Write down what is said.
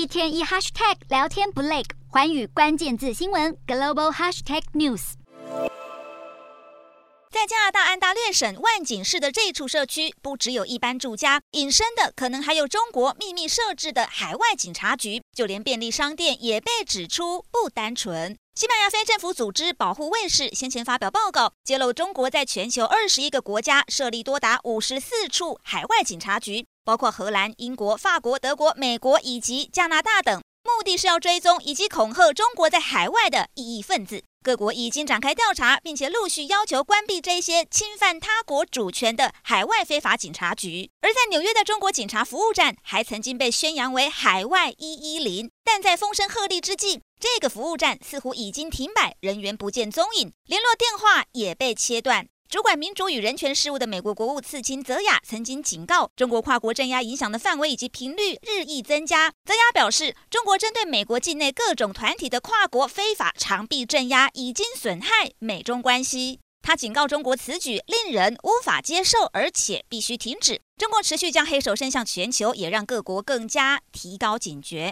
一天一 hashtag 聊天不累，寰宇关键字新闻 global hashtag news。在加拿大安大略省万景市的这处社区，不只有一般住家，隐身的可能还有中国秘密设置的海外警察局，就连便利商店也被指出不单纯。西班牙非政府组织保护卫士先前发表报告，揭露中国在全球二十一个国家设立多达五十四处海外警察局，包括荷兰、英国、法国、德国、美国以及加拿大等，目的是要追踪以及恐吓中国在海外的异议分子。各国已经展开调查，并且陆续要求关闭这些侵犯他国主权的海外非法警察局。而在纽约的中国警察服务站，还曾经被宣扬为“海外一一零”，但在风声鹤唳之际。这个服务站似乎已经停摆，人员不见踪影，联络电话也被切断。主管民主与人权事务的美国国务次卿泽雅曾经警告，中国跨国镇压影响的范围以及频率日益增加。泽雅表示，中国针对美国境内各种团体的跨国非法长臂镇压，已经损害美中关系。他警告中国此举令人无法接受，而且必须停止。中国持续将黑手伸向全球，也让各国更加提高警觉。